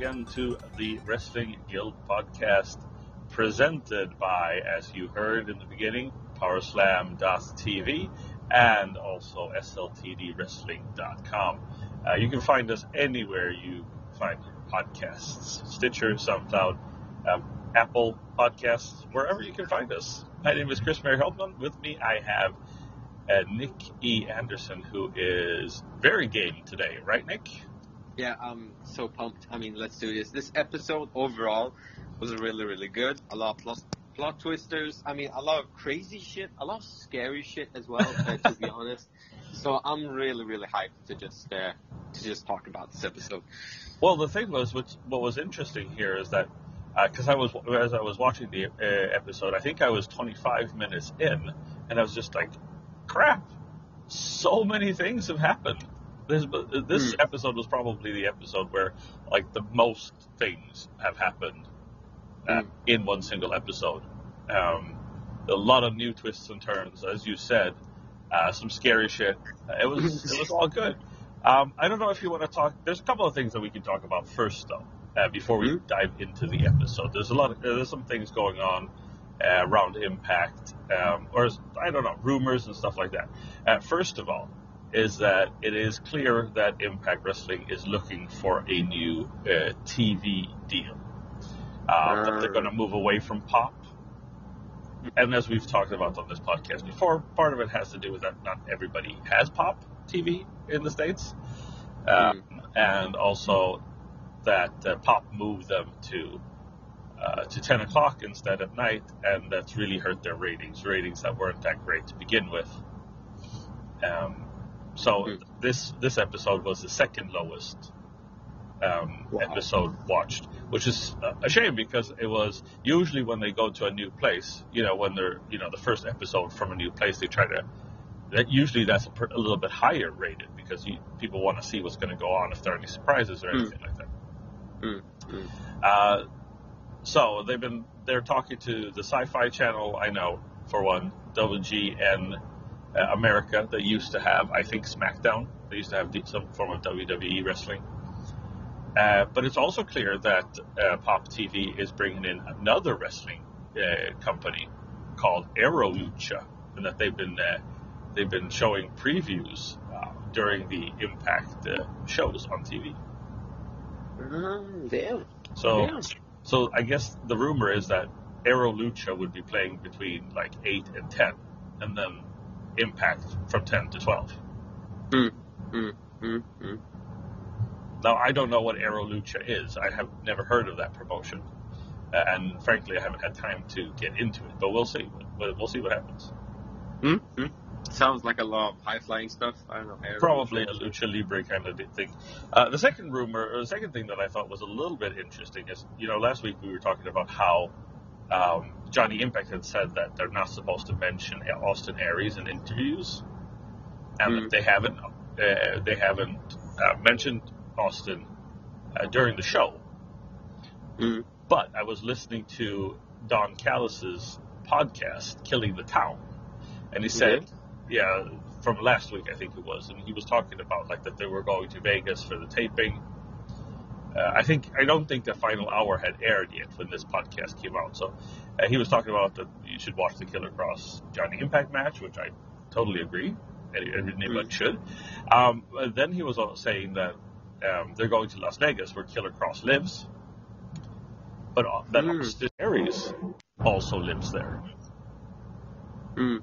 again to the Wrestling Guild podcast, presented by, as you heard in the beginning, PowerSlam.tv and also SLTDWrestling.com. Uh, you can find us anywhere you find podcasts Stitcher, SoundCloud, um, Apple Podcasts, wherever you can find us. My name is Chris Mary Helpman. With me, I have uh, Nick E. Anderson, who is very game today, right, Nick? Yeah, I'm so pumped. I mean, let's do this. This episode overall was really, really good. A lot of plot, plot twisters. I mean, a lot of crazy shit, a lot of scary shit as well, uh, to be honest. So I'm really, really hyped to just uh, to just talk about this episode. Well, the thing was, what, what was interesting here is that because I was as I was watching the uh, episode, I think I was 25 minutes in, and I was just like, "Crap! So many things have happened." This this Hmm. episode was probably the episode where like the most things have happened uh, Hmm. in one single episode. Um, a lot of new twists and turns, as you said. Uh, some scary shit. It was it was all good. Um, I don't know if you want to talk. There's a couple of things that we can talk about first, though, uh, before we Mhm. dive into the episode. There's a lot. Of, there's some things going on uh, around Impact, um, or I don't know, rumors and stuff like that. Uh, first of all, is that it is clear that Impact Wrestling is looking for a new uh, TV deal. Uh, that they're going to move away from pop. And as we've talked about on this podcast before, part of it has to do with that not everybody has pop TV in the States. Um, and also that uh, pop moved them to uh, to 10 o'clock instead of night, and that's really hurt their ratings, ratings that weren't that great to begin with. Um, so Mm. this this episode was the second lowest um, Wow. episode watched, which is a- shame because it was usually when they go to a new place, you know, when they're you know the first episode from a new place, they try to. That usually that's a, per- a little bit higher rated because you, people want to see what's going to go on if there are any surprises or Mm. anything like that. Mm, mm. Uh, so they've been they're talking to the Sci-Fi Channel. I know for one, WGN uh, America. They used to have, I think, SmackDown. They used to have some form of WWE wrestling. Uh, but it's also clear that uh, Pop TV is bringing in another wrestling uh, company called Aro Lucha, and that they've been uh, they've been showing previews uh, during the Impact uh, shows on TV. Mm, damn. So. Damn. So I guess the rumor is that Aro Lucha would be playing between like eight and ten, and then Impact from ten to twelve. Mm, mm, mm, mm. Now I don't know what Aro Lucha is. I have never heard of that promotion, and frankly, I haven't had time to get into it. But we'll see. We'll, see what happens. Mm, mm. Sounds like a lot of high flying stuff. I don't know. air- Probably a lucha libre kind of thing. Uh, the second rumor, or the second thing that I thought was a little bit interesting is, you know, last week we were talking about how um, Johnny Impact had said that they're not supposed to mention Austin Aries in interviews, and Mm. that they haven't uh, they haven't uh, mentioned Austin uh, during the show. Mm. But I was listening to Don Callis's podcast, Killing the Town, and he said, yeah, from last week I think it was, and he was talking about like that they were going to Vegas for the taping. Uh, I think I don't think the final hour had aired yet when this podcast came out, so uh, he was talking about that you should watch the Killer Kross Johnny Impact match, which I totally agree. Any- Anyone should. Um, but then he was saying that um, they're going to Las Vegas, where Killer Kross lives, but uh, that Mm. Austin Aries also lives there. Mm.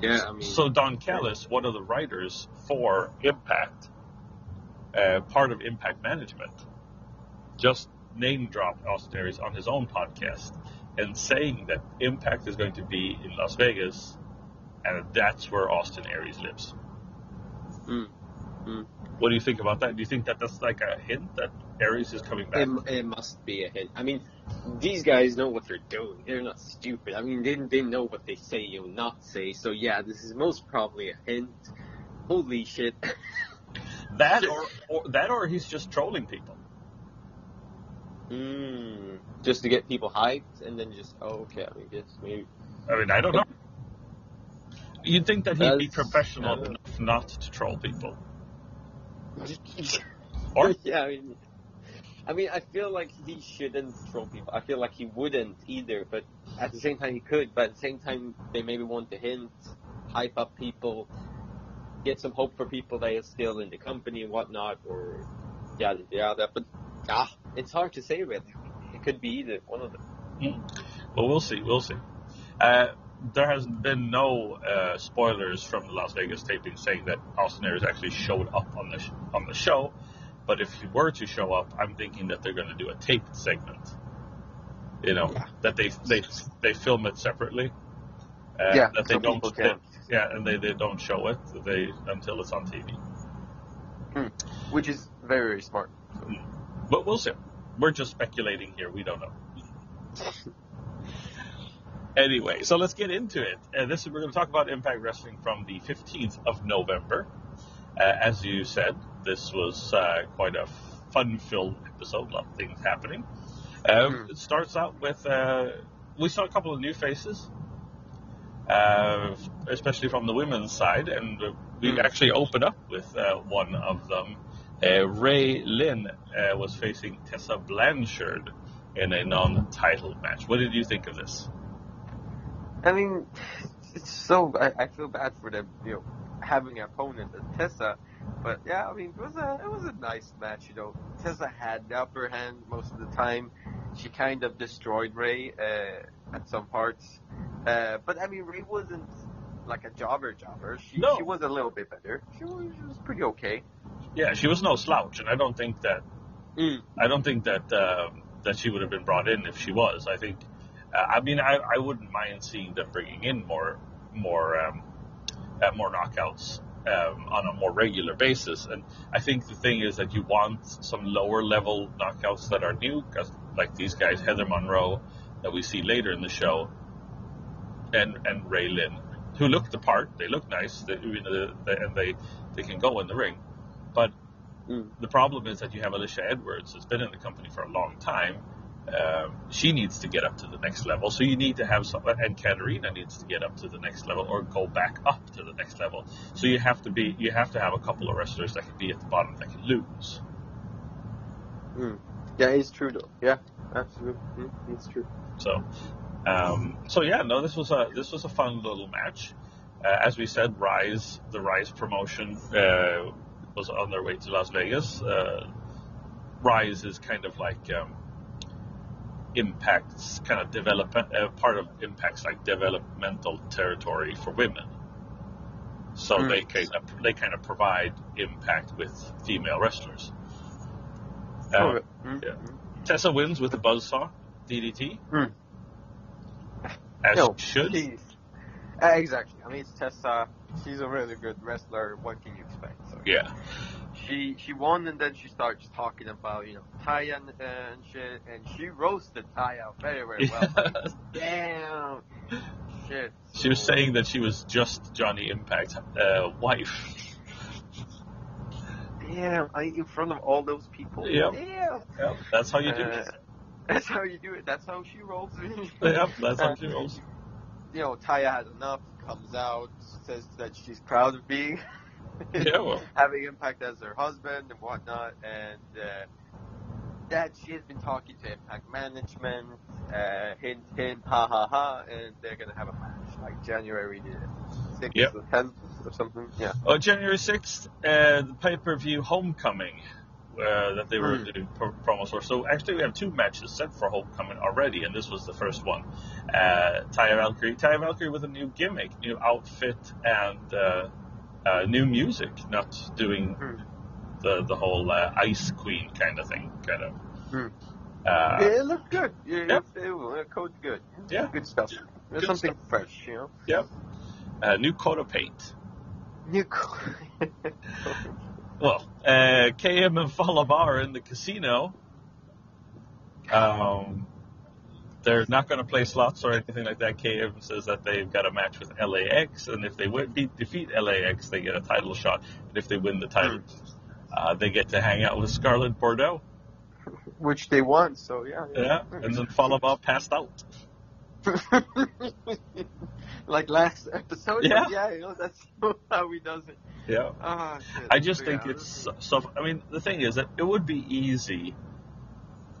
Yeah, I mean, So Don Callis, one of the writers for Impact, uh, part of Impact Management, just name dropped Austin Aries on his own podcast and saying that Impact is going to be in Las Vegas, and that's where Austin Aries lives. Mm. Mm. What do you think about that? Do you think that that's like a hint that Aries is coming back? it, it must be a hint. I mean, these guys know what they're doing. They're not stupid. I mean, they, they know what they say or not say. So yeah, this is most probably a hint. Holy shit. That or, or that or he's just trolling people. Mm. Just to get people hyped and then just, oh, okay, I mean, guess maybe. I mean, I don't know. You'd think that he'd be professional enough not to troll people. Or yeah, I mean, I mean, I feel like he shouldn't troll people. I feel like he wouldn't either, but at the same time he could. But at the same time, they maybe want to hint, hype up people, get some hope for people that are still in the company and whatnot, or yada yada. But ah, it's hard to say really. It could be either one of them. Well, we'll see. We'll see. Uh, there has been no uh, spoilers from the Las Vegas taping saying that Austin Aries actually showed up on the sh- on the show. But if he were to show up, I'm thinking that they're going to do a taped segment. You know, Yeah. that they they they film it separately. Uh, Yeah, that they don't. they- yeah, and they, they don't show it. They until it's on TV. Which is very very smart. But we'll see. We're just speculating here. We don't know. Anyway, so let's get into it. Uh, this we're going to talk about Impact Wrestling from the 15th of November. Uh, as you said, this was uh, quite a fun-filled episode. A lot of things happening. Um, Mm. It starts out with uh, we saw a couple of new faces, uh, especially from the women's side, and uh, we Mm. actually opened up with uh, one of them. Uh, Ray Lynn uh, was facing Tessa Blanchard in a non-title match. What did you think of this? I mean, it's so I, I feel bad for them, you know, having an opponent Tessa. But yeah, I mean, it was a it was a nice match. You know, Tessa had the upper hand most of the time. She kind of destroyed Ray uh, at some parts. Uh, but I mean, Ray wasn't like a jobber jobber. She No. she was a little bit better. She was, she was pretty okay. Yeah, she was no slouch, and I don't think that Mm. I don't think that um, that she would have been brought in if she was. I think, uh, I mean, I, I wouldn't mind seeing them bringing in more more um, uh, more knockouts um, on a more regular basis. And I think the thing is that you want some lower level knockouts that are new, 'cause like these guys, Heather Monroe, that we see later in the show, and and Ray Lynn, who look the part. They look nice, they, you know, they, and they they can go in the ring, but Mm. the problem is that you have Alisha Edwards, who's been in the company for a long time. Um, she needs to get up to the next level, so you need to have some, and Katarina needs to get up to the next level or go back up to the next level. So you have to be, you have to have a couple of wrestlers that can be at the bottom that can lose. Mm. Yeah, it's true though. Yeah, absolutely, mm, it's true. So, um, so yeah, no, this was a this was a fun little match. Uh, as we said, Rise, the Rise promotion uh, was on their way to Las Vegas. Uh, Rise is kind of like um, Impact's kind of development, uh, part of Impact's like developmental territory for women. So Mm. they kind of they kind of provide Impact with female wrestlers. Oh, mm, yeah. mm. Tessa wins with the buzzsaw DDT, Hmm. as No, should. uh, exactly. I mean, it's Tessa. She's a really good wrestler. What can you expect? Yeah, she she won, and then she starts talking about you know Taya and, and shit, and she roasted Taya very very well. Damn, shit. she was saying that she was just Johnny Impact's uh, wife. Damn, I, in front of all those people. Yep. Damn. Yep, that's how you do Uh, it. That's how you do it. That's how she rolls. Yep, that's how she rolls. You know, Taya has enough. Comes out, says that she's proud of being Yeah, well, having Impact as her husband and whatnot, and uh, that she has been talking to Impact management. Uh, hint, hint, ha ha ha, and they're gonna have a match like January the sixth Yep. or tenth or something. Yeah. on January sixth, uh, the pay per view Homecoming uh, that they were Mm. doing pro- promos for. So actually, we have two matches set for Homecoming already, and this was the first one. Uh, Taya Valkyrie, Taya Valkyrie with a new gimmick, new outfit, and uh, uh, new music. Not doing Mm. the the whole uh, Ice Queen kind of thing, kind of. Mm. Uh, yeah, it looked good. Yeah, yeah. It, it, good. Yeah. Good stuff. There's Good something fresh, you know. Yep. Uh, new coat of paint. New co- Well, uh, KM and Fallah Bahh are in the casino. Um, they're not going to play slots or anything like that. KM says that they've got a match with LAX, and if they win, beat, defeat LAX, they get a title shot. And if they win the title, uh, they get to hang out with Scarlett Bordeaux. Which they won, so yeah. Yeah, and then Fallah Bahh passed out. like last episode. Yeah. yeah, you know that's how he does it. Yeah. Ah, shit. I just So, think yeah, it's so, so. I mean, the thing is that it would be easy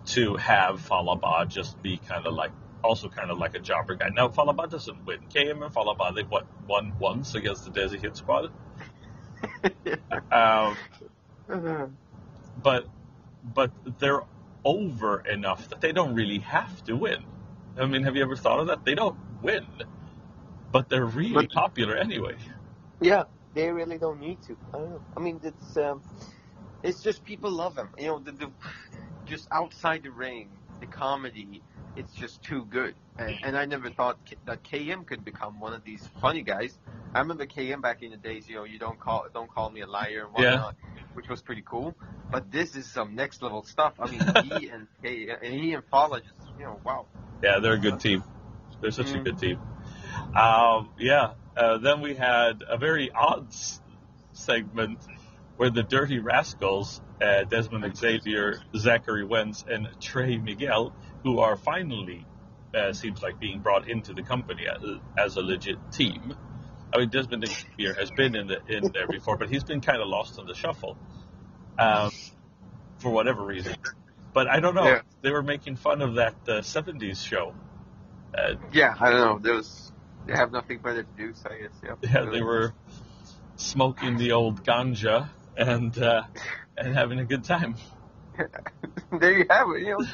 to have Fallah Bahh just be kind of like, also kind of like a jobber guy. Now, Fallah Bahh doesn't win. KM and Fallah Bahh, they've what, won once against the Desi Hit Squad. Um, Uh, but, but they're over enough that they don't really have to win. I mean, have you ever thought of that? They don't win, but they're really But- popular anyway. yeah, they really don't need to. I don't know. I mean, it's um, it's just people love them. You know, the, the just outside the ring, the comedy, it's just too good. And, and I never thought K- that KM could become one of these funny guys. I remember KM back in the days. You know, you don't call don't call me a liar and Yeah. which was pretty cool. But this is some next level stuff. I mean, he and K and he and Paula just you know, wow. Yeah, they're a good team. They're such a Mm. good team. Um, yeah. Uh, then we had a very odd s- segment where the Dirty Rascals, uh, Dezmond Xavier, Zachary Wentz, and Trey Miguel, who are finally uh, seems like being brought into the company as, as a legit team. I mean, Dezmond Xavier has been in the in there before, but he's been kind of lost in the shuffle um, for whatever reason. But I don't know. Yeah. They were making fun of that uh, '70s show. Uh, Yeah, I don't know. There was they have nothing better to do, so I guess yeah. yeah, they were smoking the old ganja and uh, and having a good time. there you have it. You know,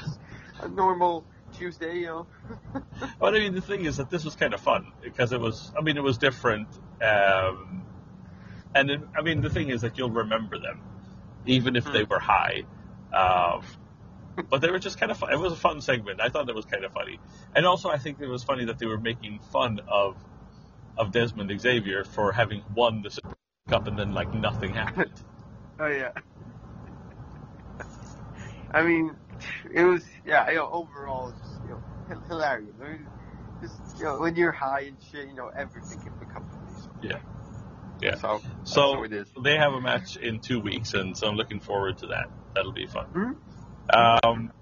a normal Tuesday. You know. But I mean, the thing is that this was kind of fun because it was. I mean, it was different. Um, and it, I mean, the thing is that you'll remember them, even if they were high. Um, but they were just kind of fun. It was a fun segment. I thought it was kind of funny, and also I think it was funny that they were making fun of of Dezmond Xavier for having won the Super Cup and then like nothing happened. Oh yeah. I mean, it was yeah. You know, overall, just you know, hilarious. I mean, just you know, when you're high and shit, you know, everything can become. So. Yeah. Yeah. So So it is. they have a match in two weeks, and so I'm looking forward to that. That'll be fun. Mhm. Um,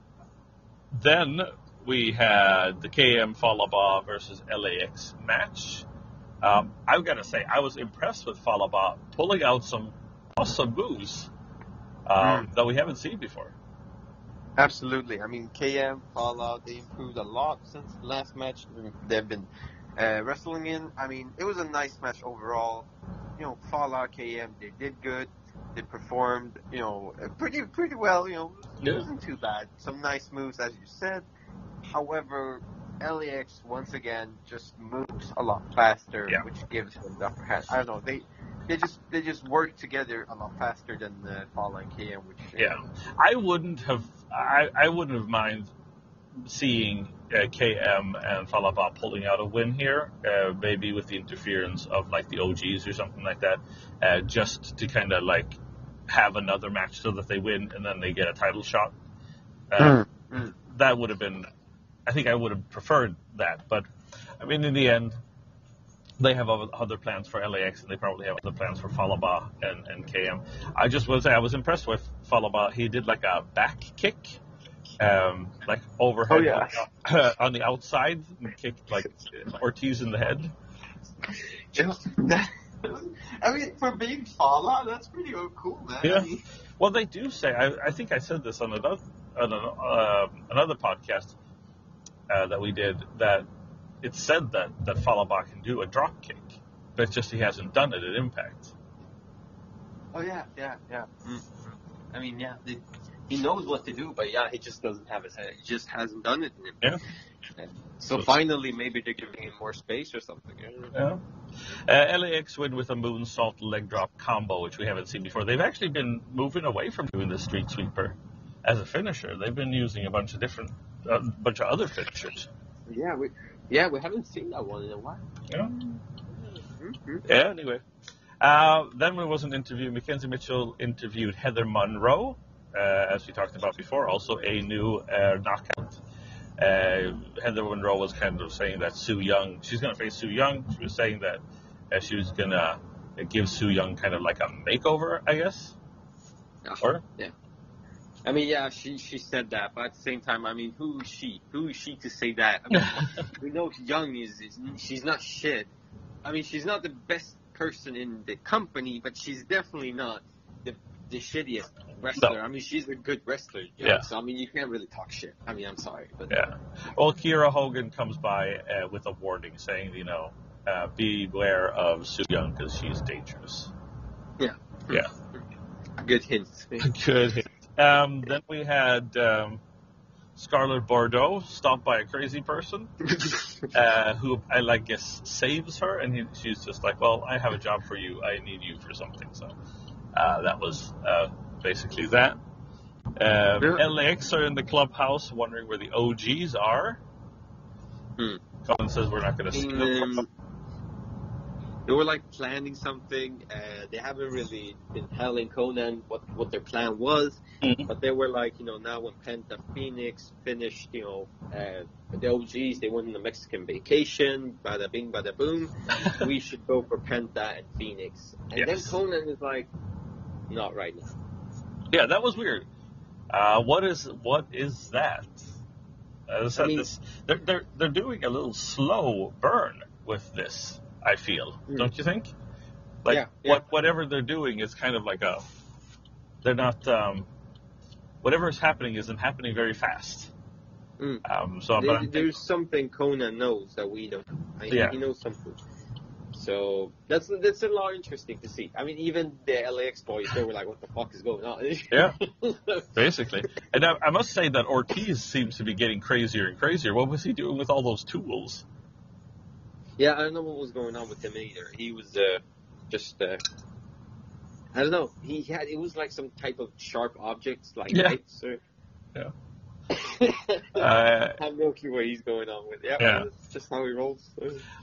then we had the KM Fallah Bahh versus LAX match. Um, I've got to say, I was impressed with Fallah Bahh pulling out some awesome moves um, that we haven't seen before. Absolutely. I mean, KM, Fallah Bahh, they improved a lot since the last match they've been uh, wrestling in. I mean, it was a nice match overall. You know, Fallah Bahh, KM, they did good. They performed, you know, pretty pretty well. You know, it Yeah. wasn't too bad. Some nice moves, as you said. However, LAX once again just moves a lot faster, Yeah. which gives them the upper hand. I don't know. They they just they just work together a lot faster than the and KM, which uh, Yeah, I wouldn't have. I, I wouldn't have mind seeing uh, KM and Fallah Bahh pulling out a win here, uh, maybe with the interference of like the OGs or something like that, uh, just to kind of like have another match so that they win and then they get a title shot. Uh, Mm, mm. That would have been. I think I would have preferred that, but I mean, in the end. They have other plans for LAX, and they probably have other plans for Fallah Bahh and, and KM. I just will say I was impressed with Fallah Bahh. He did like a back kick, um, like overhead Oh, yeah. on, on the outside, and kicked like Ortiz in the head. Yeah. I mean, for being Fallah Bahh, that's pretty cool, man. Yeah. Well, they do say. I, I think I said this on another on an, uh, another podcast uh, that we did that it said that that Fallah Bahh can do a drop kick, but it's just he hasn't done it at Impact. oh yeah, yeah, yeah. I mean, yeah, they, he knows what to do, but yeah, he just doesn't have his head. He just hasn't done it. Yeah. And so finally, maybe they're giving him more space or something. I don't. Yeah. Uh, LAX win with a moonsault leg drop combo, which we haven't seen before. They've actually been moving away from doing the street sweeper as a finisher. They've been using a bunch of different, a bunch of other finishers. Yeah, we yeah we haven't seen that one in a while. Yeah. Mm-hmm. Yeah. Anyway, uh, then there was an interview. McKenzie Mitchell interviewed Heather Monroe, uh, as we talked about before. Also a new uh, knockout. Uh, Heather Monroe was kind of saying that Su Yung, she's going to face Su Yung. She was saying that uh, she was going to give Su Yung kind of like a makeover, I guess. Yeah. Or I mean, yeah, she she said that, but at the same time, I mean, who is she? Who is she to say that? I mean, we know Yung is, is she's not shit. I mean, she's not the best person in the company, but she's definitely not the the shittiest wrestler. No. I mean, she's a good wrestler. you Yeah. So I mean, you can't really talk shit. I mean, I'm sorry, but Yeah. Well, Kiera Hogan comes by uh, with a warning saying, you know, uh, beware of Su Yung because she's dangerous. Yeah. Yeah. Good hint. Good. hit. Um, then we had um, Scarlett Bordeaux stopped by a crazy person uh, who I like guess saves her, and he, she's just like, "Well, I have a job for you. I need you for something." So uh, that was uh, basically that. Um, Yeah. LAX are in the clubhouse, wondering where the OGs are. Hmm. Konnan says we're not going to see them. They were like planning something. Uh, they haven't really been telling Konnan what what their plan was, Mhm. but they were like, you know, now when Penta Fenix finished, you know, uh, the OGs, they went on a Mexican vacation. Bada bing, bada boom. we should go for Penta and Fenix. And then Konnan is like, not right now. Yeah, that was weird. Uh, what is what is that? As I said, I mean- this, they're, they're they're doing a little slow burn with this. I feel, Mm. don't you think? Like Yeah, yeah. what whatever they're doing is kind of like a. They're not. Um, whatever is happening isn't happening very fast. Mm. Um, so, There- there's something Konnan knows that we don't. I, Yeah. He knows something. So that's that's a lot interesting to see. I mean, even the LAX boys, they were like, "What the fuck is going on?" Yeah. basically, and I, I must say that Ortiz seems to be getting crazier and crazier. What was he doing with all those tools? Yeah, I don't know what was going on with him either. He was uh, just. Uh, I don't know. He had it was like some type of sharp objects, like Yeah. knives or. Yeah. Uh, have no clue he's going on with. Yeah, Yeah. just how he rolls.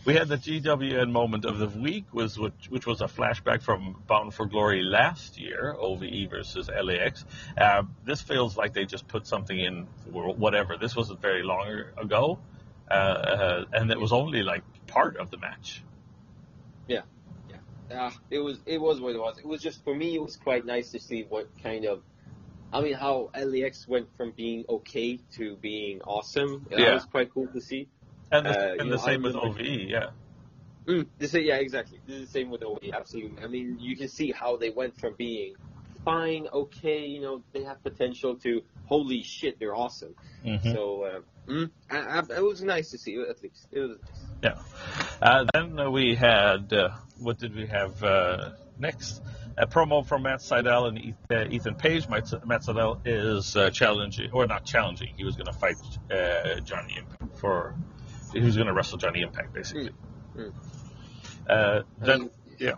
We had the GWN moment of the week, was which, which was a flashback from Bound for Glory last year, OVE versus LAX. Uh, this feels like they just put something in, or whatever. This wasn't very long ago, uh, uh, and it was only like part of the match. Yeah, yeah. it was it was what it was. It was just for me. It was quite nice to see what kind of, I mean, how LAX went from being okay to being awesome. That Yeah. was quite cool to see. And the, Uh, and the know, same with remember- OVE, yeah. Mm, this is, yeah, exactly. This is the same with OE. Absolutely. I mean, you can see how they went from being fine, okay, you know, they have potential to holy shit, they're awesome. Mhm. So uh, mm, I, I, it was nice to see. At least it was. Nice. Uh, then uh, we had, uh, what did we have uh, next? A promo from Matt Sydal and uh, Ethan Page. Matt, Matt Sydal is uh, challenging, or not challenging, he was going to fight uh, Johnny Impact for, he was going to wrestle Johnny Impact, basically. Mm, Uh, then, yeah.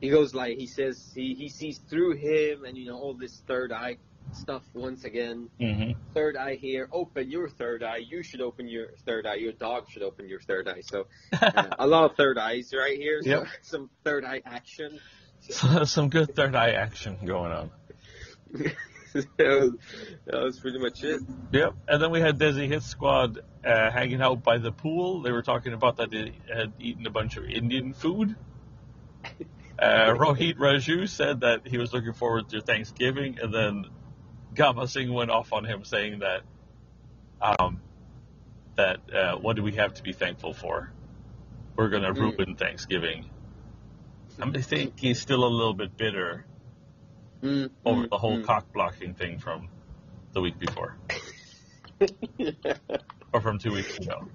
He goes like he says he, he sees through him and you know all this third eye stuff once again. hmm Third eye here, open your third eye. You should open your third eye. Your dog should open your third eye. So uh, a lot of third eyes right here. So Yep. some third eye action. Some good third eye action going on. that, was, that was pretty much it. Yep. And then we had Desi Hit Squad uh, hanging out by the pool. They were talking about that they had eaten a bunch of Indian food. Uh, Rohit Raju said that he was looking forward to Thanksgiving, and then Gama Singh went off on him saying that, um, that uh, what do we have to be thankful for? We're going to Mm. ruin Thanksgiving. I think he's still a little bit bitter Mm, over mm, the whole mm. cock blocking thing from the week before, or from two weeks ago.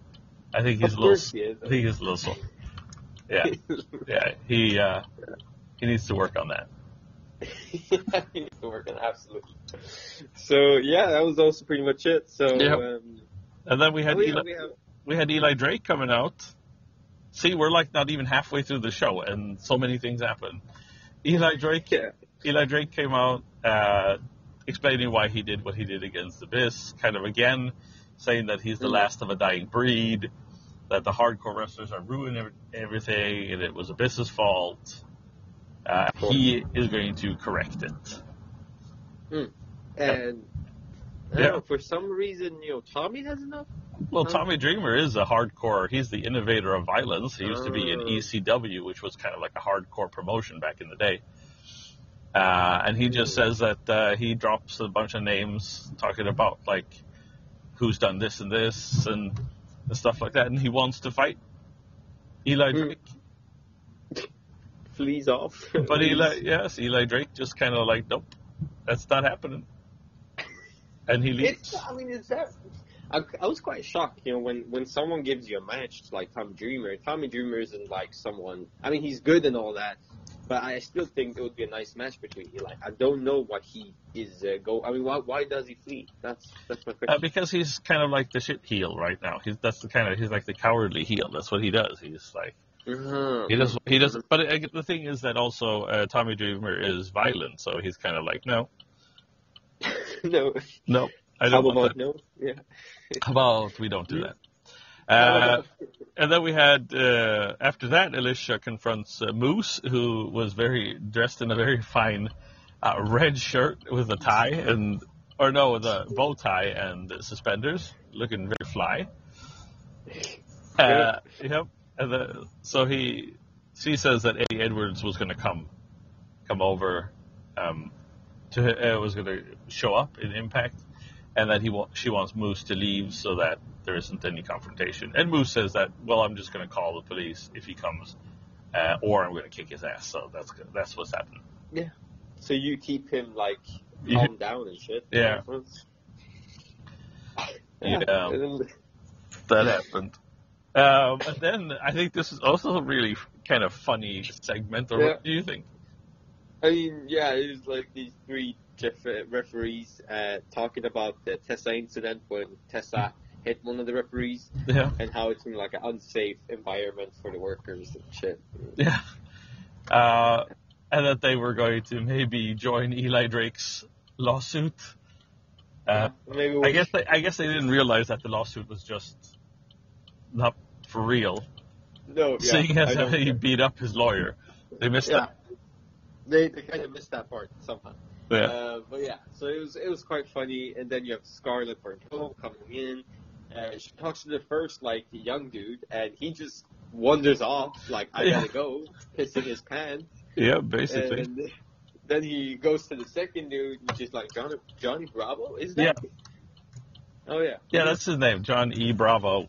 I think he's Of a little. he. I think he's a little. slow. Yeah, yeah. He uh, he needs to work on that. working absolutely. So yeah, that was also pretty much it. So Yep. um, And then we had oh, yeah, Eli, we have we had Eli Drake coming out. See, we're like not even halfway through the show, and so many things happen. Eli Drake, yeah. Eli Drake came out uh, explaining why he did what he did against Abyss, kind of again saying that he's the Mm. last of a dying breed, that the hardcore wrestlers are ruining everything, and it was Abyss's fault. Uh, he is going to correct it. and I don't Yeah. know, for some reason, you know, Tommy has enough. Well, Tommy Dreamer is a hardcore. He's the innovator of violence. He used to be in Oh. ECW, which was kind of like a hardcore promotion back in the day. Uh, and he just Hmm. says that uh, he drops a bunch of names talking about like who's done this and this and, and stuff like that, and he wants to fight Eli Hmm. Drake. Flees off. But Eli, yes, Eli Drake just kind of like, nope, that's not happening, and he leaves. It's, I mean, it's that. I, I was quite shocked, you know, when, when someone gives you a match like Tommy Dreamer. Tommy Dreamer isn't like someone. I mean, he's good and all that, but I still think it would be a nice match between Eli. I don't know what he is uh, go. I mean, why why does he flee? That's that's my Uh, question. because he's kind of like the shit heel right now. He's that's the kind of he's like the cowardly heel. That's what he does. He's like Uh-huh. he doesn't. he doesn't. But uh, the thing is that also uh, Tommy Dreamer is violent, so he's kind of like no, no. no, I How don't want about no? Yeah. How about we don't do that? Uh, and then we had uh, after that, Alisha confronts uh, Moose, who was very dressed in a very fine uh, red shirt with a tie and or no, with a bow tie and suspenders, looking very fly. Uh, yep. And the, so he, she says that Eddie Edwards was going to come, come over, um, to uh, was going to show up in Impact, and that he wa- she wants Moose to leave so that there isn't any confrontation. And Moose says that, well, I'm just going to call the police if he comes, uh, or I'm going to kick his ass. So that's that's what's happening. Yeah. So you keep him like You- calm down and shit. Yeah. Yeah. Yeah. That happened. Um, and then I think this is also a really kind of funny segment. Or Yeah. what do you think? I mean, yeah, it was like these three referees uh, talking about the Tessa incident when Tessa hit one of the referees Yeah. and how it's in like an unsafe environment for the workers and shit. Yeah. Uh, and that they were going to maybe join Eli Drake's lawsuit. Uh, Maybe I guess they, I guess they didn't realize that the lawsuit was just not for real. no, yeah, Seeing as how he beat up his lawyer, they missed yeah, that. they they kind of missed that part somehow. Yeah. Uh, but yeah, so it was it was quite funny. And then you have Scarlett Bordeaux coming in. Uh, she talks to the first like young dude, and he just wanders off like I Yeah. gotta go, pissing his pants. yeah, basically. And then he goes to the second dude, which is like Johnny Johnny Bravo. Is that? Yeah. Oh yeah. yeah, that's his name, John E. Bravo.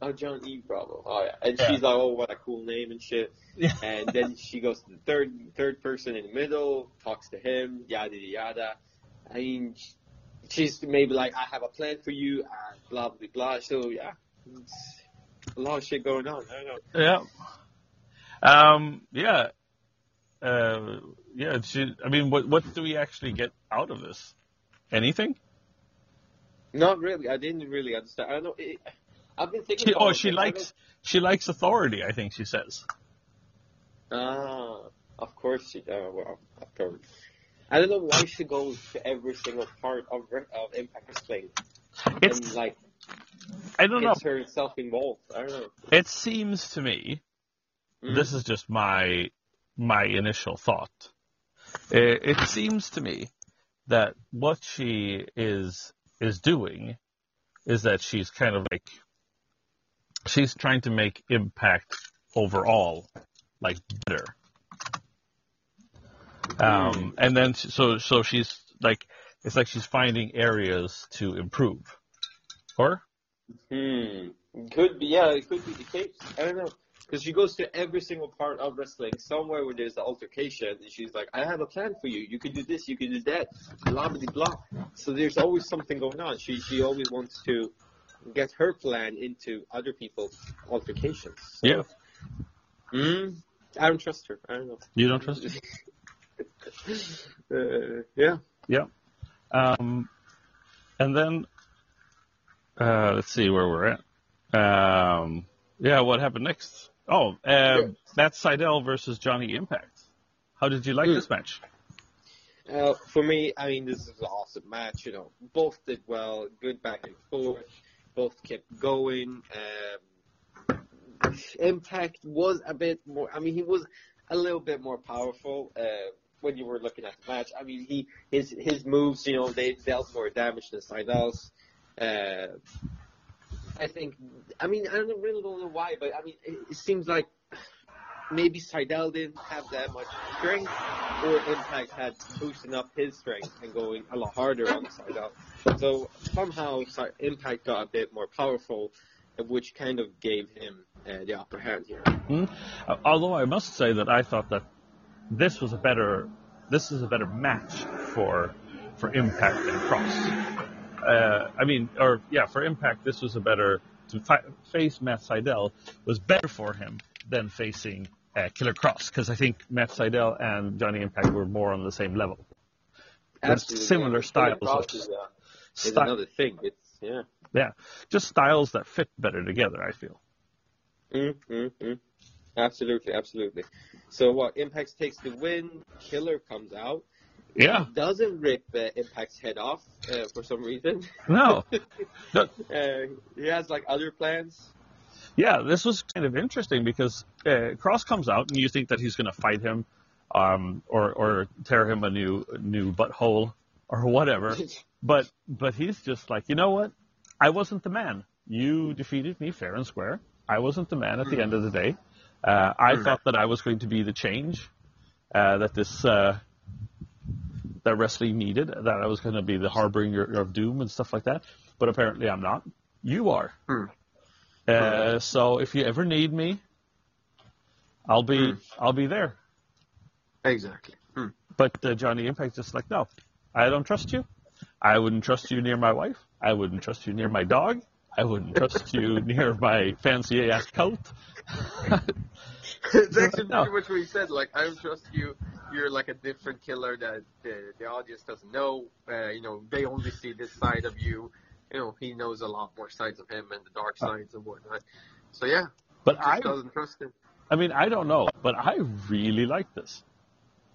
Oh, John E. Bravo. Oh yeah. And Yeah. she's like, oh, what a cool name and shit. Yeah. And then she goes to the third third person in the middle, talks to him, yada yada yada. I mean, she's maybe like, I have a plan for you, and blah blah blah. So yeah, it's a lot of shit going on. I don't know. Yeah. Um. Yeah. Uh. Yeah. She. I mean, what what do we actually get out of this? Anything? Not really. I didn't really understand. I don't know. It, I've been thinking. She, oh, she likes she likes authority. I think she says. Ah, of course she. Uh, well, of course. I don't know why she goes to every single part of of Impact Wrestling and It's like I don't know. herself involved. I don't know. It seems to me. Mhm. This is just my my initial thought. It, it seems to me that what she is is doing is that she's kind of like she's trying to make impact overall like better. Um, and then so so she's like it's like she's finding areas to improve. Or Hmm. Could be. Yeah, it could be the case. I don't know. Because she goes to every single part of wrestling, somewhere where there's an altercation, and she's like, "I have a plan for you. You can do this. You can do that." Blah blah blah. So there's always something going on. She she always wants to get her plan into other people's altercations. So, yeah, Hmm. I don't trust her. I don't know. you don't trust her? uh, yeah. Yeah. Um, and then uh, let's see where we're at. Um, yeah, what happened next? Oh, uh, Matt Sydal versus Johnny Impact. How did you like Hmm. this match? Uh, for me, I mean, this is an awesome match. You know, both did well, good back and forth. Both kept going. Um, Impact was a bit more. I mean, he was a little bit more powerful uh, when you were looking at the match. I mean, he his his moves, you know, they dealt more damage than Sydal's. Uh, I think. I mean, I don't really don't know why, but I mean, it, it seems like maybe Sydal didn't have that much strength, or Impact had boosting up his strength and going a lot harder on Sydal. So somehow Impact got a bit more powerful, which kind of gave him uh, the upper hand here. Hmm? Uh, Although I must say that I thought that this was a better this is a better match for for Impact than Kross. Uh, I mean, or yeah, for Impact this was a better to fi- face Matt Sydal was better for him than facing uh, Killer Kross because I think Matt Sydal and Johnny Impact were more on the same level. Absolutely. similar styles Kross of is, uh, is sty- another thing. It's yeah. yeah, just styles that fit better together. I feel. Mm, mm, mm. Absolutely, absolutely. So what? Impact takes the win. Killer comes out. Yeah. Doesn't rip uh, Impact's head off uh, for some reason. No. No. uh, he has like other plans. Yeah, this was kind of interesting because uh, Kross comes out and you think that he's going to fight him, um, or or tear him a new new butthole or whatever. But but he's just like, you know what? I wasn't the man. You defeated me fair and square. I wasn't the man at the end of the day. Uh, I thought that I was going to be the change uh, that this uh, that wrestling needed. That I was going to be the harbinger of doom and stuff like that. But apparently, I'm not. You are. Hmm. Uh, so if you ever need me, I'll be I'll be there. Exactly. Hmm. But uh, Johnny Impact just like, no, I don't trust you. I wouldn't trust you near my wife. I wouldn't trust you near my dog. I wouldn't trust you near my fancy ass coat. it's actually No. pretty much what he said. Like, I don't trust you. You're like a different killer that the, the audience doesn't know. Uh, you know, they only see this side of you. You know, he knows a lot more sides of him and the dark sides and whatnot. So yeah, But I, doesn't trust him. I mean, I don't know, but I really like this.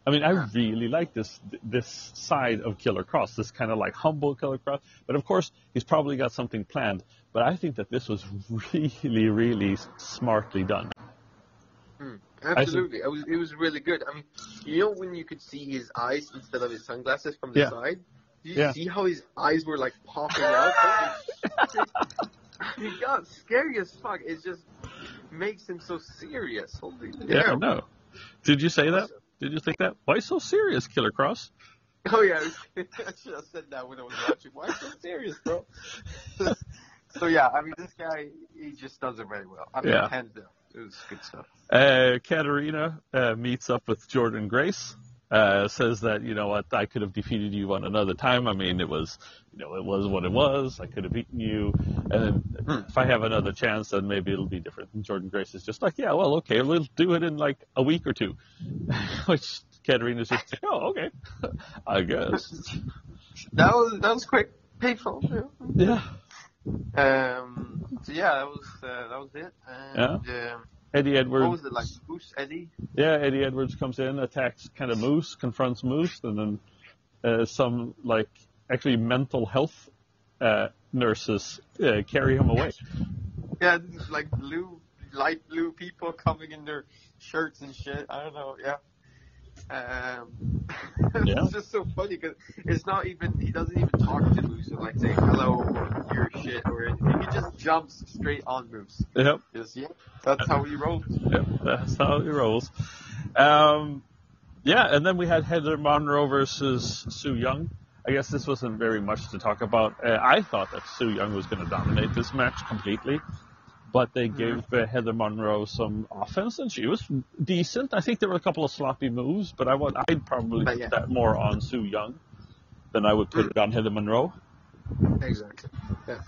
I mean, I really like this this side of Killer Kross, this kind of like humble Killer Kross. But of course, he's probably got something planned. But I think that this was really, really smartly done. Hmm. Absolutely, it was it was really good. I mean, you know when you could see his eyes instead of his sunglasses from the Yeah. side. You Yeah. see how his eyes were like popping out? he shit. I mean, God, scary as fuck. It just makes him so serious. Holy Yeah, damn. no. Did you say that? Did you think that? Why so serious, Killer Kross? Oh yeah, I should have said that when I was watching. Why so serious, bro? so yeah, I mean, this guy he just does it very well. I mean, Yeah. hands down, it was good stuff. Uh, Katarina uh, meets up with Jordynne Grace. Uh, says that you know what I could have defeated you on another time. I mean, it was you know it was what it was. I could have beaten you, and then if I have another chance, then maybe it'll be different. And Jordynne Grace is just like, yeah, well, okay, we'll do it in like a week or two. Which Katarina's just like, oh, okay, I guess. That was that was quick, painful. Yeah. Um. So yeah, that was uh, that was it. And um, Eddie what Edwards. was it like? Goose Eddie? Yeah, Eddie Edwards comes in, attacks kind of Moose, confronts Moose, and then uh, some like actually mental health uh, nurses uh, carry him away. Yeah, like blue, light blue people coming in their shirts and shit. I don't know. Yeah. Um, Yeah. it's just so funny because it's not even he doesn't even talk to Moose and like say hello or your shit or anything. He just jumps straight on Moose. Yep, Just yeah, that's how he rolls. yep, that's how he rolls. Um, yeah, and then we had Heather Monroe versus Su Yung. I guess this wasn't very much to talk about. Uh, I thought that Su Yung was going to dominate this match completely, but they gave uh, Heather Monroe some offense, and she was decent. I think there were a couple of sloppy moves, but I would I'd probably But put yeah. that more on Su Yung than I would put it on Heather Monroe. Exactly. Yeah.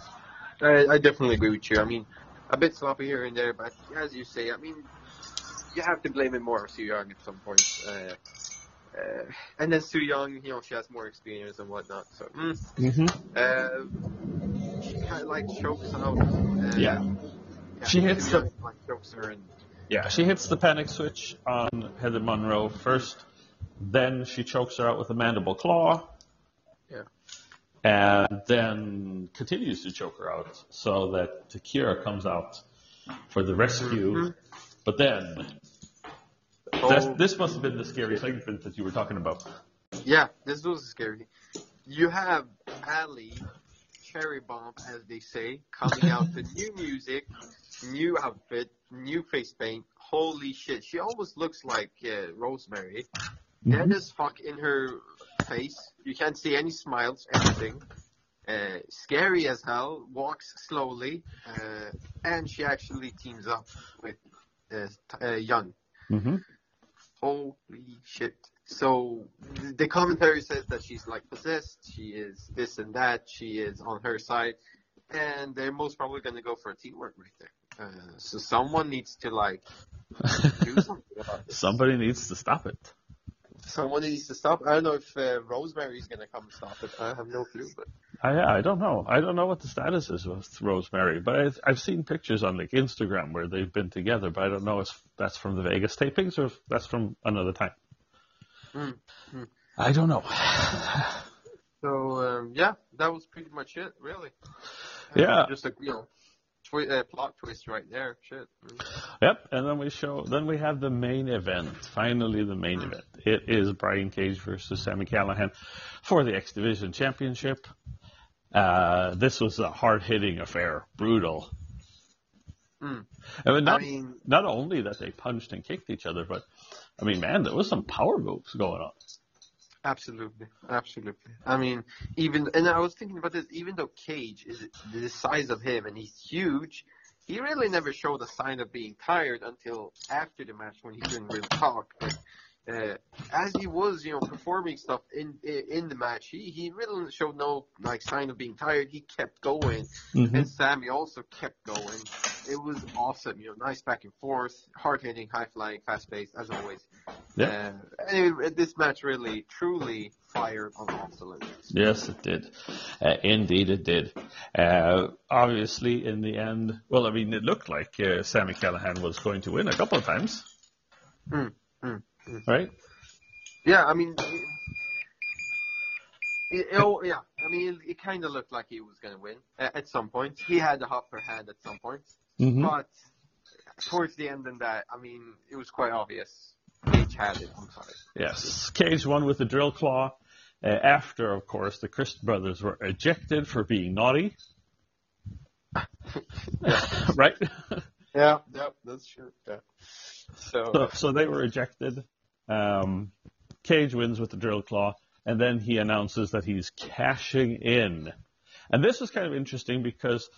I, I definitely agree with you. I mean, a bit sloppy here and there, but as you say, I mean, you have to blame it more on Su Yung at some point. Uh, Uh, and then Su Yung, you know, she has more experience and whatnot. So, mm, Mm-hmm. uh, she kind of like chokes out. Uh, Yeah. She hits the- like chokes her and Yeah, she hits the panic switch on Heather Monroe first. Then she chokes her out with a mandible claw. Yeah. And then continues to choke her out so that Kiera comes out for the rescue. Mm-hmm. But then, Oh. this must have been the scary segment that you were talking about. Yeah, this was scary. You have Ali, Cherry Bomb, as they say, coming out with new music, new outfit, new face paint. Holy shit, she almost looks like uh, Rosemary. Dead as fuck in her face. You can't see any smiles, anything. Uh, scary as hell. Walks slowly, uh, and she actually teams up with uh, t- uh, Yung. Mm-hmm. Holy shit. So the commentary says that she's like possessed, she is this and that, she is on her side, and they're most probably going to go for a teamwork right there. Uh, so someone needs to like do something about this. Somebody needs to stop it. Someone needs to stop. I don't know if uh, Rosemary's going to come stop it. I have no clue, but I I don't know. I don't know what the status is with Rosemary, but I've, I've seen pictures on like Instagram where they've been together, but I don't know if that's from the Vegas tapings or if that's from another time. Hmm, hmm. I don't know. so um, yeah, that was pretty much it, really. Uh, Yeah. just a you know twi- uh, plot twist right there. Shit. Mm. Yep, and then we show. Then we have the main event. Finally, the main event. It is Brian Cage versus Sami Callihan for the X Division Championship. Uh, this was a hard-hitting affair, brutal. Hmm. I mean, not I mean, not only that they punched and kicked each other, but I mean, man, there was some power moves going on. Absolutely, absolutely. I mean, even and I was thinking about this. Even though Cage is the size of him and he's huge, he really never showed a sign of being tired until after the match when he couldn't really talk. But uh, as he was, you know, performing stuff in in the match, he he really showed no like sign of being tired. He kept going, and Sammy also kept going. It was awesome, you know, nice back and forth, hard hitting, high flying, fast paced as always. Yeah. Uh, this match really, truly fired on all cylinders. Yes, it did. Uh, indeed, it did. Uh, obviously, in the end, well, I mean, it looked like uh, Sami Callihan was going to win a couple of times, Mm, mm, mm. right? Yeah, I mean, it, it, oh, yeah, I mean, it, it kind of looked like he was going to win at, at some point. He had the upper hand at some points, Mm-hmm. but towards the end, and that, I mean, it was quite obvious. Cage had it. I'm sorry. Yes, Cage won with the drill claw. Uh, after, of course, the Crist brothers were ejected for being naughty, right? Yeah, yeah, that's true. Yeah. So, so, so they were ejected. Um, Cage wins with the drill claw, and then he announces that he's cashing in. And this is kind of interesting because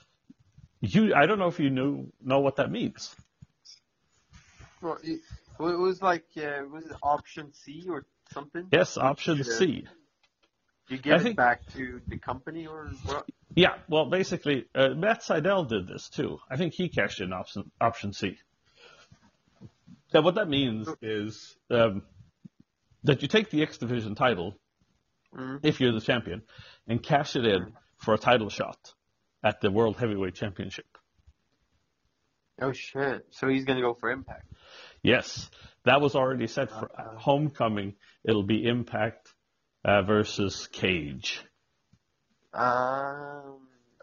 you, I don't know if you knew know what that means. well, it, well, it was like, uh, was it option C or something? Yes, option Yeah. C. You give I it think- back to the company or what? Yeah, well, basically, uh, Matt Sydal did this too. I think he cashed in option option C. Now, what that means is um, that you take the X Division title, Mhm. if you're the champion, and cash it in for a title shot at the World Heavyweight Championship. Oh shit! So he's gonna go for Impact. Yes, that was already set for Uh-huh. Homecoming. It'll be Impact uh, versus Cage. Um.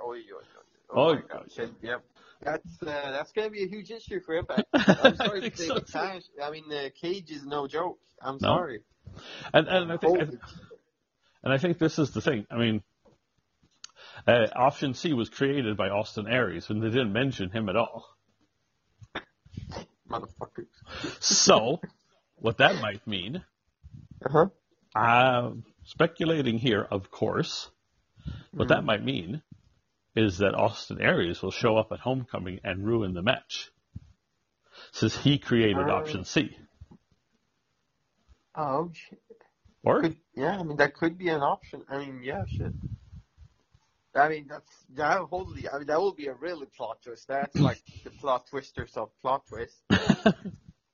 Oh. Oh, oh god! Shit. Yep. That's uh, that's gonna be a huge issue for Impact. I'm sorry think to say so, I mean, uh, Cage is no joke. I'm No. sorry. And, and I think Holy And I think this is the thing. I mean, uh, option C was created by Austin Aries, and they didn't mention him at all. motherfuckers. So, what that might mean, Uh huh. uh, speculating here, of course, what that might mean is that Austin Aries will show up at Homecoming and ruin the match, since he created Uh. option C. Oh shit. Or Could, yeah, I mean that could be an option. I mean, yeah, shit. I mean that's that holy. I mean that will be a really plot twist. That's like the plot twisters of plot twist.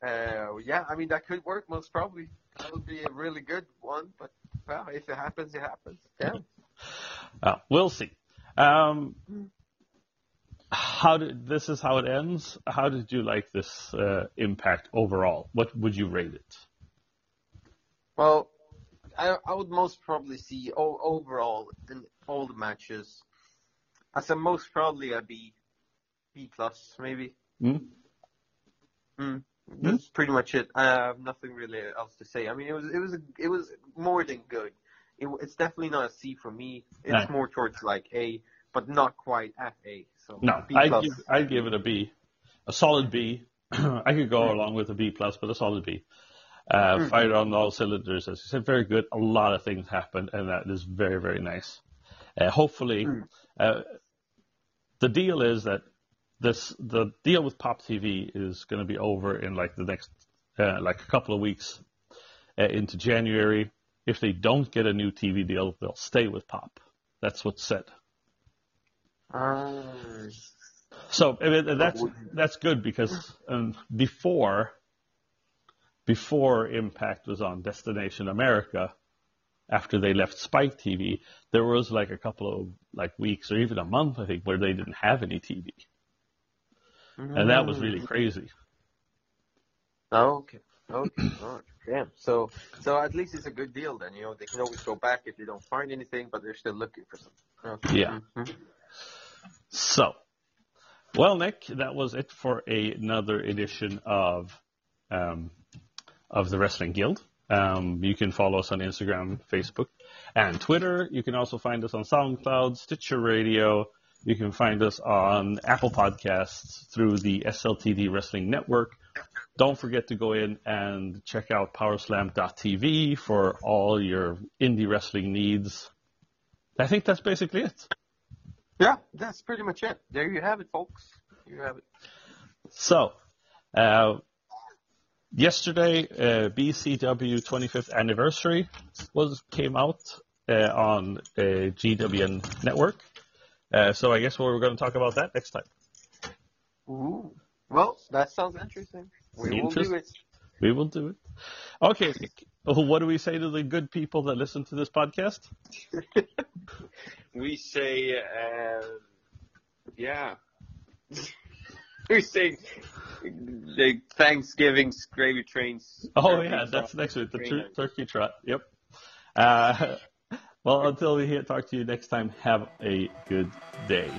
Uh, yeah, I mean that could work most probably. that would be a really good one. But well, if it happens, it happens. Yeah. Uh, we'll see. Um, how did this is how it ends? How did you like this uh, impact overall? What would you rate it? Well, I, I would most probably see o- overall in all the matches I a most probably a B, B plus maybe. Mm? Mm. That's pretty much it. I have nothing really else to say. I mean, it was it was it was more than good. It, it's definitely not a C for me. It's No. more towards like A, but not quite at A. So No, B I plus. give I give it a B, a solid B. I could go along with a B plus, but a solid B. Uh, Mhm. Fired on all cylinders, as you said, very good. A lot of things happened, and that is very very nice. Uh, hopefully, Mm. uh, the deal is that this the deal with Pop TV is going to be over in like the next uh, like a couple of weeks uh, into January. If they don't get a new TV deal, they'll stay with Pop. That's what's said. Ah. So that's that's good because um, before before Impact was on Destination America, after they left Spike TV, there was like a couple of like weeks or even a month I think where they didn't have any TV, and that was really crazy. Oh, okay. Okay. All right. Damn. So, so at least it's a good deal then. You know, they can always go back if they don't find anything, but they're still looking for something. Okay. Yeah. Mhm. So, well, Nick, that was it for another edition of um, of the Wrestling Guild. Um, you can follow us on Instagram, Facebook, and Twitter. You can also find us on SoundCloud, Stitcher Radio. You can find us on Apple Podcasts through the SLTD Wrestling Network. Don't forget to go in and check out Powerslam.tv for all your indie wrestling needs. I think that's basically it. Yeah, that's pretty much it. There you have it, folks. There you have it. So, uh, yesterday, uh, BCW 25th anniversary was came out uh, on uh, GWN network. Uh, so I guess we're going to talk about that next time. Ooh. Well, that sounds interesting. We will do it. We will do it. Okay. What do we say to the good people that listen to this podcast? We say, uh, yeah. we say the Thanksgiving gravy trains. Oh yeah, that's next week. The tur- turkey trot. Yep. Uh, well, until we hear, talk to you next time, have a good day.